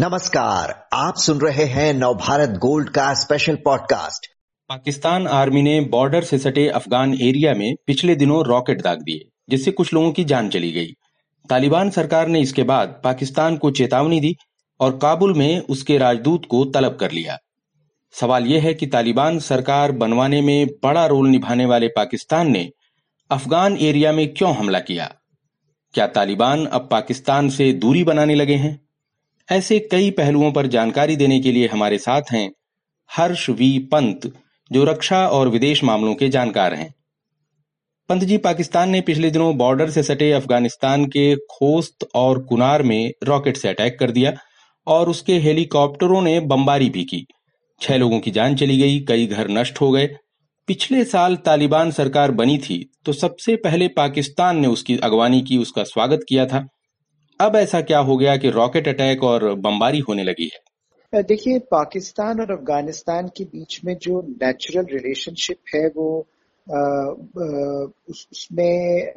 नमस्कार, आप सुन रहे हैं नवभारत गोल्ड का स्पेशल पॉडकास्ट पाकिस्तान आर्मी ने बॉर्डर से सटे अफगान एरिया में पिछले दिनों रॉकेट दाग दिए, जिससे कुछ लोगों की जान चली गई। तालिबान सरकार ने इसके बाद पाकिस्तान को चेतावनी दी और काबुल में उसके राजदूत को तलब कर लिया। सवाल यह है कि तालिबान सरकार बनवाने में बड़ा रोल निभाने वाले पाकिस्तान ने अफगान एरिया में क्यों हमला किया? क्या तालिबान अब पाकिस्तान से दूरी बनाने लगे हैं? ऐसे कई पहलुओं पर जानकारी देने के लिए हमारे साथ हैं हर्ष वी. पंत, जो रक्षा और विदेश मामलों के जानकार हैं। पंत जी, पाकिस्तान ने पिछले दिनों बॉर्डर से सटे अफ़गानिस्तान के खोस्त और कुनार में रॉकेट से अटैक कर दिया और उसके हेलीकॉप्टरों ने बमबारी भी की। छह लोगों की जान चली गई, कई घर नष्ट हो गए। पिछले साल तालिबान सरकार बनी थी तो सबसे पहले पाकिस्तान ने उसकी अगवानी की, उसका स्वागत किया था। अब ऐसा क्या हो गया कि रॉकेट अटैक और बमबारी होने लगी है? देखिए पाकिस्तान और अफ़गानिस्तान के बीच में जो नेचुरल रिलेशनशिप है वो उसमें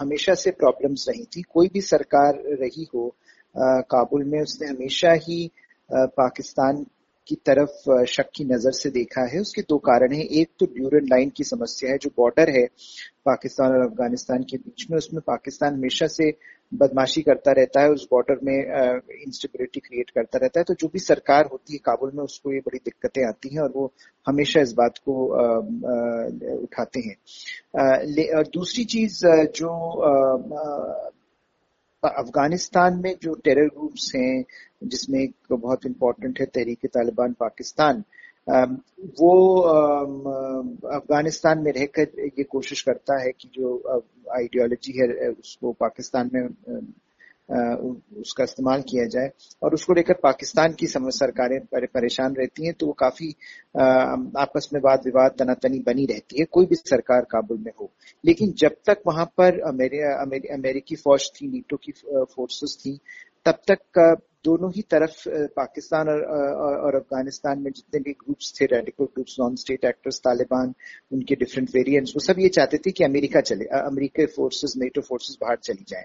हमेशा से प्रॉब्लम्स रही थी। कोई भी सरकार रही हो आ, काबुल में उसने हमेशा ही आ, पाकिस्तान की तरफ़ शक की नज़र से देखा है। उसके दो कारण हैं। एक तो ड्यूरन लाइन की समस्या है जो बॉर्डर है पाकिस्तान और अफ़गानिस्तान के बीच में। उसमें पाकिस्तान हमेशा से बदमाशी करता रहता है, उस बॉर्डर में इंस्टेबिलिटी क्रिएट करता रहता है तो जो भी सरकार होती है काबुल में, उसको ये बड़ी दिक्कतें आती हैं और वो हमेशा इस बात को उठाते हैं। और दूसरी चीज़ जो अफ़गानिस्तान में जो टेरर ग्रुप्स हैं, जिसमें एक बहुत इंपॉर्टेंट है तहरीक तालिबान पाकिस्तान वो अफ़गानिस्तान में रहकर ये कोशिश करता है कि जो आइडियोलॉजी है, उसको पाकिस्तान में उसका इस्तेमाल किया जाए। और उसको लेकर पाकिस्तान की सरकारें परेशान रहती हैं तो वो काफ़ी आपस में वाद विवाद तनातनी बनी रहती है, कोई भी सरकार काबुल में हो। लेकिन जब तक वहाँ पर अमेरिकी फौज थी, नीटो की फोर्सेस थी, तब तक दोनों ही तरफ़ पाकिस्तान और, और अफ़गानिस्तान में जितने भी ग्रुप्स थे radical groups non state actors Taliban उनके डिफरेंट वेरिएंट्स वो सब ये चाहते थे कि अमेरिका चले अमेरिका फोर्सेस नेटो फोर्सेस बाहर चली जाएँ।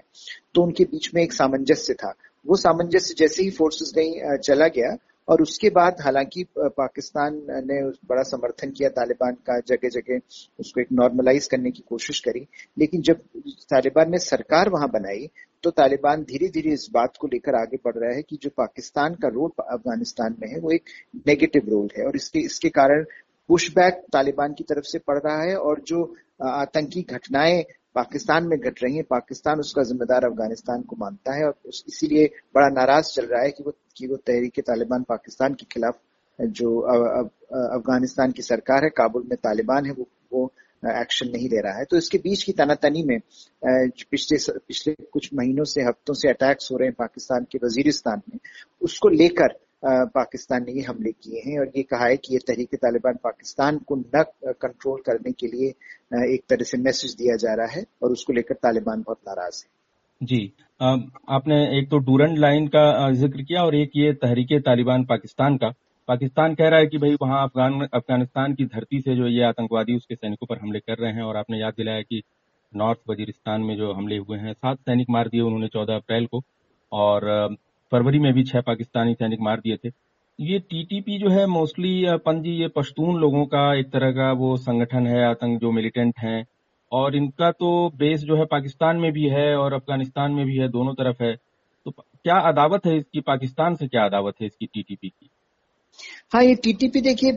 तो उनके बीच में एक सामंजस्य था। वो सामंजस्य जैसे ही फोर्सेस नहीं चला गया और उसके बाद हालाँकि पाकिस्तान ने बड़ा समर्थन किया तालिबान का जगह जगह उसको एक नॉर्मलाइज करने की कोशिश करी। लेकिन जब तालिबान ने सरकार वहाँ बनाई तो तालिबान धीरे धीरे इस बात को लेकर आगे बढ़ रहा है कि जो पाकिस्तान का रोल अफ़गानिस्तान में है, वो एक नेगेटिव रोल है और इसके इसके कारण पुशबैक तालिबान की तरफ़ से पड़ रहा है और जो आतंकी घटनाएँ पाकिस्तान में घट रही है, पाकिस्तान उसका जिम्मेदार अफ़गानिस्तान को मानता है और इसीलिए बड़ा नाराज़ चल रहा है कि वो कि वो तहरीक तालिबान पाकिस्तान के खिलाफ जो अफ़गानिस्तान की सरकार है, काबुल में तालिबान है, वो वो एक्शन नहीं ले रहा है। तो इसके बीच की तनातनी में पिछले पिछले कुछ महीनों से, हफ्तों से अटैक्स हो रहे हैं पाकिस्तान के वजीरिस्तान में। उसको लेकर पाकिस्तान ने ये हमले किए हैं और ये कहा है कि ये तहरीक तालिबान पाकिस्तान को न कंट्रोल करने के लिए एक तरह से मैसेज दिया जा रहा है और उसको लेकर तालिबान बहुत नाराज़ है। जी आपने एक तो डूरंड लाइन का ज़िक्र किया और एक ये तहरीक तालिबान पाकिस्तान का। पाकिस्तान कह रहा है कि भाई वहाँ अफगान, अफ़गानिस्तान की धरती से जो ये आतंकवादी उसके सैनिकों पर हमले कर रहे हैं और आपने याद दिलाया कि नॉर्थ वजीरिस्तान में जो हमले हुए हैं, सात सैनिक मार दिए उन्होंने चौदह अप्रैल को और फरवरी में भी छह पाकिस्तानी सैनिक मार दिए थे। ये टीटीपी जो है मोस्टली पंजी, ये पश्तून लोगों का एक तरह का वो संगठन है, आतंक जो मिलिटेंट हैं और इनका तो बेस जो है पाकिस्तान में भी है और अफ़गानिस्तान में भी है, दोनों तरफ़ है। तो क्या अदावत है इसकी, पाकिस्तान से क्या अदावत है इसकी टीटीपी की? हाँ ये टीटीपी देखिए,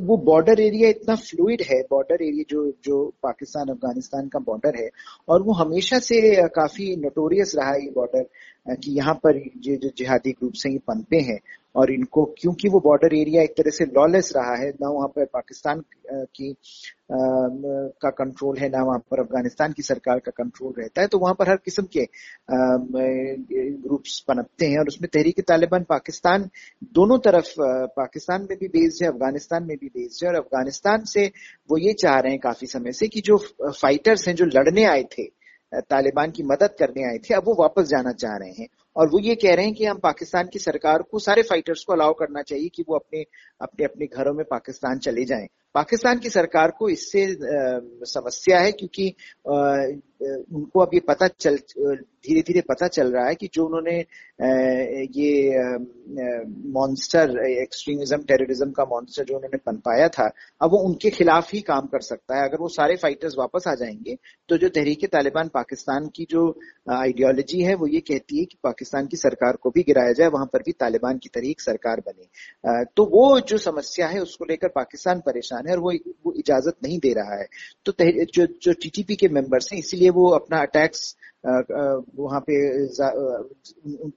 वो बॉर्डर एरिया इतना फ्लूड है बॉर्डर एरिया जो जो पाकिस्तान, अफ़गानिस्तान का बॉर्डर है, और वो हमेशा से काफ़ी नोटोरियस रहा है ये बॉर्डर कि यहाँ पर ये जो जिहादी ग्रुप से ये पनपे हैं। और इनको, क्योंकि वो बॉर्डर एरिया एक तरह से लॉलेस रहा है, ना वहाँ पर पाकिस्तान की का कंट्रोल है, ना वहाँ पर अफ़गानिस्तान की सरकार का कंट्रोल रहता है तो वहाँ पर हर किस्म के ग्रुप्स पनपते हैं, और उसमें तहरीक तालिबान पाकिस्तान दोनों तरफ़ पाकिस्तान में भी बेस्ड है, अफ़गानिस्तान में भी बेस्ड है, और अफ़गानिस्तान से वो ये चाह रहे हैं काफ़ी समय से कि जो फाइटर्स हैं, जो लड़ने आए थे तालिबान की मदद करने आए थे, अब वो वापस जाना चाह रहे हैं। और वो ये कह रहे हैं कि हम पाकिस्तान की सरकार को, सारे फाइटर्स को अलाउ करना चाहिए कि वो अपने अपने अपने घरों में पाकिस्तान चले जाएँ। पाकिस्तान की सरकार को इससे समस्या है क्योंकि उनको अब ये पता चल धीरे धीरे पता चल रहा है कि जो उन्होंने ये मॉन्स्टर एक्सट्रीमिज्म टेररिज्म का मॉन्स्टर जो उन्होंने पनपाया था, अब वो उनके खिलाफ ही काम कर सकता है। अगर वो सारे फाइटर्स वापस आ जाएँगे तो जो तहरीक तालिबान पाकिस्तान की जो आइडियोलॉजी है, वो ये कहती है कि पाकिस्तान की सरकार को भी गिराया जाए, वहाँ पर भी तालिबान की तरह सरकार बने। तो वो जो समस्या है, उसको लेकर पाकिस्तान परेशान है और वो वो इजाज़त नहीं दे रहा है। तो जो जो टीटीपी के मेंबर्स हैं, इसीलिए वो अपना अटैक्स वहाँ पे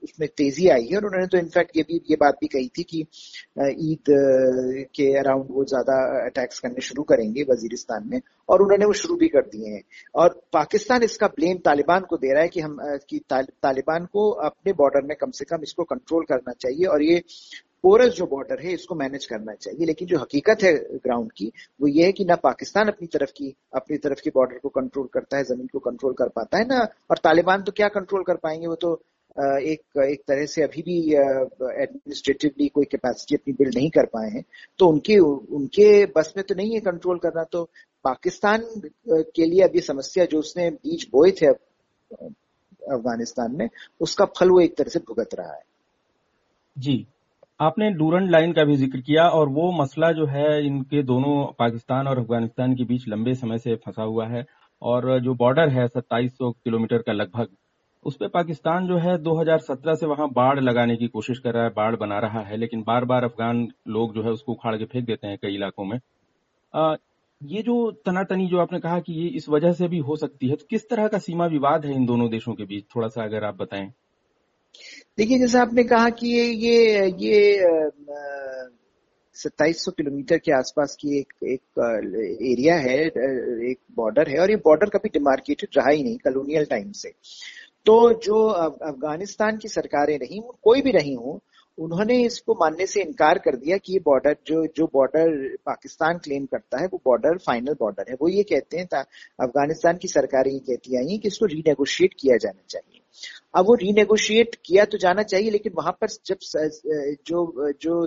उसमें तेज़ी आई है और उन्होंने। तो इनफैक्ट ये भी, ये बात भी कही थी कि ईद के अराउंड वो ज़्यादा अटैक्स करने शुरू करेंगे वजीरिस्तान में और उन्होंने वो शुरू भी कर दिए हैं। और पाकिस्तान इसका ब्लेम तालिबान को दे रहा है कि हम कि तालिबान को अपने बॉर्डर में कम से कम इसको कंट्रोल करना चाहिए और ये पोरस जो बॉर्डर है, इसको मैनेज करना चाहिए। लेकिन जो हकीकत है ग्राउंड की, वो ये है कि ना पाकिस्तान अपनी तरफ़ की, अपनी तरफ़ की बॉर्डर को कंट्रोल करता है, ज़मीन को कंट्रोल कर पाता है ना। और तालिबान तो क्या कंट्रोल कर पाएँगे? वो तो एक एक तरह से अभी भी एडमिनिस्ट्रेटिवली कोई कैपेसिटी अपनी बिल्ड नहीं कर पाए हैं। तो उनके उनके बस में तो नहीं है कंट्रोल करना। तो पाकिस्तान के लिए ये समस्या जो उसने बीज बोए थे अफ़गानिस्तान में, उसका फल वो एक तरह से भुगत रहा है। जी। आपने डूरन लाइन का भी ज़िक्र किया और वो मसला जो है इनके दोनों पाकिस्तान और अफ़गानिस्तान के बीच लंबे समय से फंसा हुआ है और जो बॉर्डर है 2700 किलोमीटर का लगभग उस पर पाकिस्तान जो है 2017 से वहाँ बाढ़ लगाने की कोशिश कर रहा है बाढ़ बना रहा है लेकिन बार बार अफगान लोग जो है उसको उखाड़ के फेंक देते हैं कई इलाकों में। आ, ये जो तनातनी जो आपने कहा कि ये इस वजह से भी हो सकती है तो किस तरह का सीमा विवाद है इन दोनों देशों के बीच? थोड़ा सा अगर आप बताएँ। देखिए, जैसे आपने कहा कि ये ये ये सत्ताईस सौ किलोमीटर के आसपास की एक एक एरिया है एक बॉर्डर है, और ये बॉर्डर कभी डिमार्केटेड रहा ही नहीं कलोनियल टाइम से। तो जो अफ़गानिस्तान की सरकारें रही कोई भी रही हूँ, उन्होंने इसको मानने से इनकार कर दिया कि ये बॉर्डर जो जो बॉर्डर पाकिस्तान क्लेम करता है, वो बॉर्डर, फाइनल बॉर्डर है। वो ये कहते हैं अफ़गानिस्तान की सरकारें ये कहती आई कि इसको रीनेगोशिएट किया जाना चाहिए। अब वो रीनेगोशिएट किया तो जाना चाहिए, लेकिन वहाँ पर जब जो जो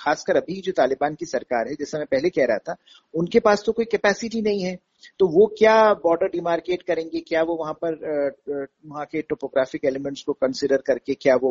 खासकर अभी जो तालिबान की सरकार है, जैसा मैं पहले कह रहा था, उनके पास तो कोई कैपेसिटी नहीं है। तो वो क्या बॉर्डर डिमार्केट करेंगे? क्या वो वहाँ पर वहाँ के टोपोग्राफिक एलिमेंट्स को कंसिडर करके क्या वो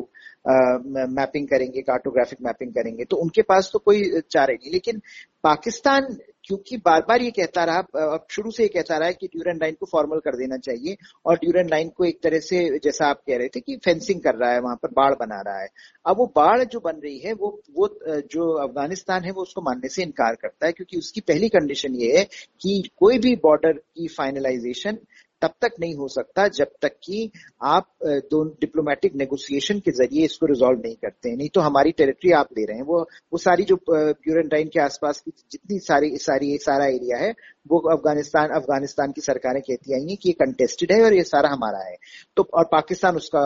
मैपिंग करेंगे कार्टोग्राफिक मैपिंग करेंगे? तो उनके पास तो कोई चारे नहीं। लेकिन पाकिस्तान क्योंकि बार बार ये कहता रहा शुरू से ये कहता रहा है कि ड्यूरन लाइन को फॉर्मल कर देना चाहिए और ड्यूरन लाइन को एक तरह से, जैसा आप कह रहे थे कि फेंसिंग कर रहा है, वहाँ पर बाढ़ बना रहा है। अब वो बाढ़ जो बन रही है, वो वो जो अफ़गानिस्तान है, वो उसको मानने से इनकार करता है, क्योंकि उसकी पहली कंडीशन ये है कि कोई भी बॉर्डर की फाइनलाइजेशन तब तक नहीं हो सकता जब तक कि आप दो डिप्लोमेटिक नेगोशिएशन के ज़रिए इसको रिजोल्व नहीं करते हैं। नहीं तो हमारी टेरिटरी आप दे रहे हैं। वो वो सारी जो प्यूरेंटाइन के आसपास की जितनी सारी सारी, सारा एरिया है, वो अफ़गानिस्तान अफ़गानिस्तान की सरकारें कहती आई हैं कि ये कंटेस्टेड है और ये सारा हमारा है। तो और पाकिस्तान उसका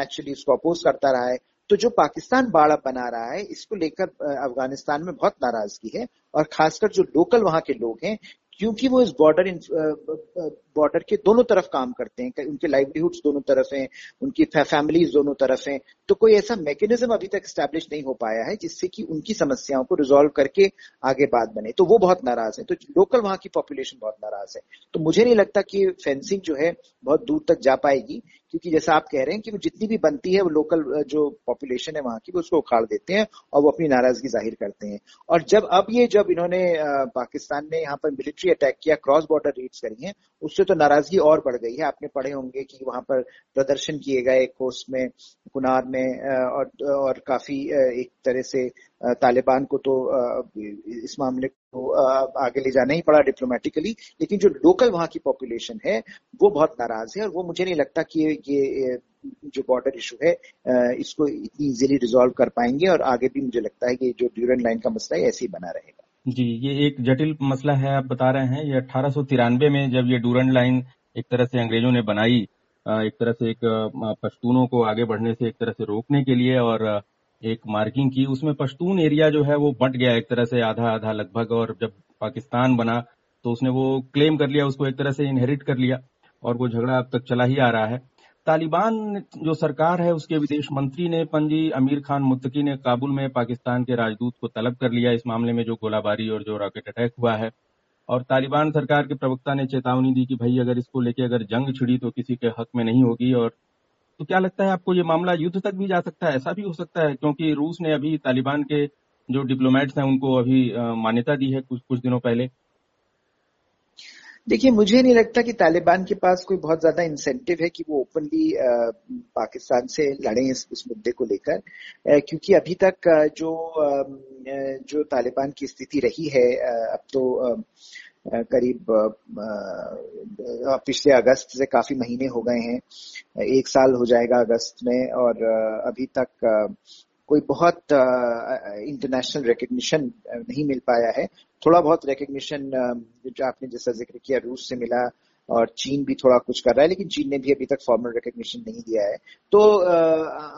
नेचुरली उसको अपोज करता रहा है। तो जो पाकिस्तान बाड़ा बना रहा है, इसको लेकर अफ़गानिस्तान में बहुत नाराज़गी है और खासकर जो लोकल वहाँ के लोग हैं क्योंकि वो इस बॉर्डर बॉर्डर के दोनों तरफ़ काम करते हैं, उनके लाइवलीहुड दोनों तरफ़ हैं, उनकी फैमिलीज़ दोनों तरफ़ हैं तो कोई ऐसा मैकेनिज्म अभी तक स्टैब्लिश नहीं हो पाया है जिससे कि उनकी समस्याओं को रिजोल्व करके आगे बात बने। तो वो बहुत नाराज़ है तो लोकल वहाँ की पॉपुलेशन बहुत नाराज़ है। तो मुझे नहीं लगता कि फेंसिंग जो है बहुत दूर तक जा पाएगी क्योंकि जैसा आप कह रहे हैं कि वो जितनी भी बनती है वो लोकल जो पॉपुलेशन है वहाँ की वो उसको उखाड़ देते हैं और वो अपनी नाराज़गी ज़ाहिर करते हैं। और जब अब ये जब इन्होंने पाकिस्तान ने यहाँ पर मिलिट्री अटैक किया क्रॉस बॉर्डर रेड्स करी हैं उससे तो नाराज़गी और बढ़ गई है। आपने पढ़े होंगे कि वहाँ पर प्रदर्शन किए गए कोस्ट में कुनार में और, और काफ़ी एक तरह से तालिबान को तो इस मामले को आगे ले जाना ही पड़ा डिप्लोमेटिकली लेकिन जो लोकल वहाँ की पॉपुलेशन है, वो बहुत नाराज़ है और वो मुझे नहीं लगता कि ये जो बॉर्डर इशू है इसको इतनी इजीली रिजोल्व कर पाएँगे और आगे भी मुझे लगता है कि जो ड्यूरन लाइन का मसला है, ऐसे ही बना रहेगा। जी, ये एक जटिल मसला है, आप बता रहे हैं। ये अठारह सौ तिरानवे में जब ये डूरन लाइन एक तरह से अंग्रेज़ों ने बनाई एक तरह से एक पश्तूनों को आगे बढ़ने से एक तरह से रोकने के लिए और एक मार्किंग की। उसमें पश्तून एरिया जो है, वो बट गया एक तरह से आधा आधा लगभग, और जब पाकिस्तान बना तो उसने वो क्लेम कर लिया, उसको एक तरह से इनहेरिट कर लिया, और वो झगड़ा अब तक चला ही आ रहा है। तालिबान जो सरकार है, उसके विदेश मंत्री ने पंजी, अमीर खान मुत्तकी ने काबुल में पाकिस्तान के राजदूत को तलब कर लिया इस मामले में जो गोलाबारी और जो रॉकेट अटैक हुआ है। और तालिबान सरकार के प्रवक्ता ने चेतावनी दी कि भाई, अगर इसको लेके अगर जंग छिड़ी तो किसी के हक में नहीं होगी, और तो क्या लगता है आपको ये मामला युद्ध तक भी जा सकता है? ऐसा भी हो सकता है क्योंकि रूस ने अभी तालिबान के जो डिप्लोमेट्स हैं उनको अभी मान्यता दी है कुछ कुछ दिनों पहले। देखिए मुझे नहीं लगता कि तालिबान के पास कोई बहुत ज़्यादा इंसेंटिव है कि वो ओपनली पाकिस्तान से लड़े इस, इस मुद्दे को लेकर। क्योंकि अभी तक जो जो तालिबान की स्थिति रही है अब तो करीब पिछले अगस्त से काफ़ी महीने हो गए हैं। एक साल हो जाएगा अगस्त में और अभी तक कोई बहुत इंटरनेशनल रिकग्निशन नहीं मिल पाया है। थोड़ा बहुत रिकग्निशन जो आपने जैसा ज़िक्र किया, रूस से मिला और चीन भी थोड़ा कुछ कर रहा है, लेकिन चीन ने भी अभी तक फॉर्मल रिकग्निशन नहीं दिया है। तो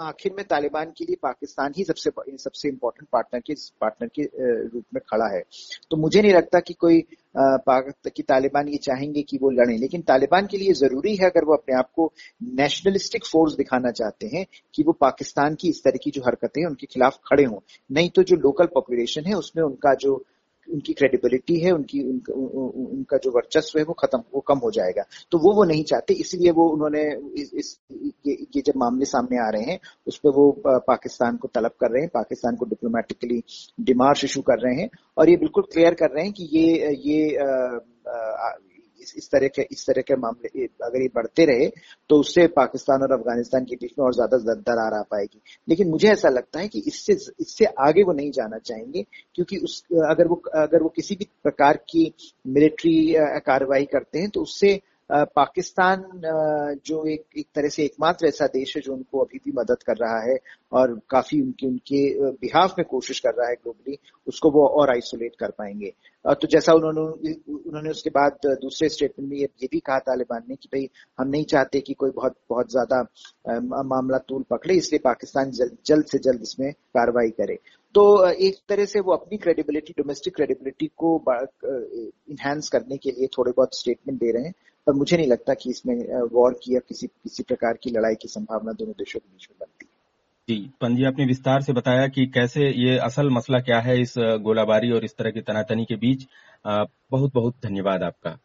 आखिर में तालिबान के लिए पाकिस्तान ही सबसे सबसे इम्पोर्टेंट पार्टनर के पार्टनर के रूप में खड़ा है। तो मुझे नहीं लगता कि कोई कि तालिबान ये चाहेंगे कि वो लड़ें, लेकिन तालिबान के लिए ज़रूरी है अगर वो अपने आप को नेशनलिस्टिक फोर्स दिखाना चाहते हैं, कि वो पाकिस्तान की इस तरह की जो हरकतें हैं, उनके खिलाफ खड़े हों। नहीं तो जो लोकल पॉपुलेशन है, उसमें उनका जो उनकी क्रेडिबिलिटी है उनकी उनका, उनका जो वर्चस्व है वो खत्म वो कम हो जाएगा। तो वो वो नहीं चाहते इसलिए वो उन्होंने इस, इस ये, ये जब मामले सामने आ रहे हैं उस पर वो पाकिस्तान को तलब कर रहे हैं पाकिस्तान को डिप्लोमेटिकली डिमार्श इशू कर रहे हैं और ये बिल्कुल क्लियर कर रहे हैं कि ये ये आ, आ, इस, इस तरह के इस तरह के मामले अगर ये बढ़ते रहे तो उससे पाकिस्तान और अफ़गानिस्तान के बीच में और ज़्यादा दरार आ पाएगी। लेकिन मुझे ऐसा लगता है कि इससे इससे आगे वो नहीं जाना चाहेंगे क्योंकि उस अगर वो अगर वो किसी भी प्रकार की मिलिट्री कार्रवाई करते हैं तो उससे पाकिस्तान जो एक एक तरह से एकमात्र ऐसा देश है जो उनको अभी भी मदद कर रहा है और काफ़ी उनकी, उनके बिहाफ में कोशिश कर रहा है ग्लोबली उसको वो और आइसोलेट कर पाएँगे। तो जैसा उन्होंने उन्होंने उसके बाद दूसरे स्टेटमेंट में ये भी कहा तालिबान ने कि भाई, हम नहीं चाहते कि कोई बहुत बहुत ज़्यादा मामला तूल पकड़े, इसलिए पाकिस्तान जल्द जल्द से जल्द इसमें कार्रवाई करे। तो एक तरह से वो अपनी क्रेडिबिलिटी डोमेस्टिक क्रेडिबिलिटी को इन्हांस करने के लिए थोड़े बहुत स्टेटमेंट दे रहे हैं। पर मुझे नहीं लगता कि इसमें वॉर की या किसी किसी प्रकार की लड़ाई की संभावना दोनों देशों के बीच में बनती है। जी, पंजी, आपने विस्तार से बताया कि कैसे ये असल मसला क्या है इस, गोलाबारी और इस तरह की तनातनी के बीच। बहुत बहुत धन्यवाद आपका।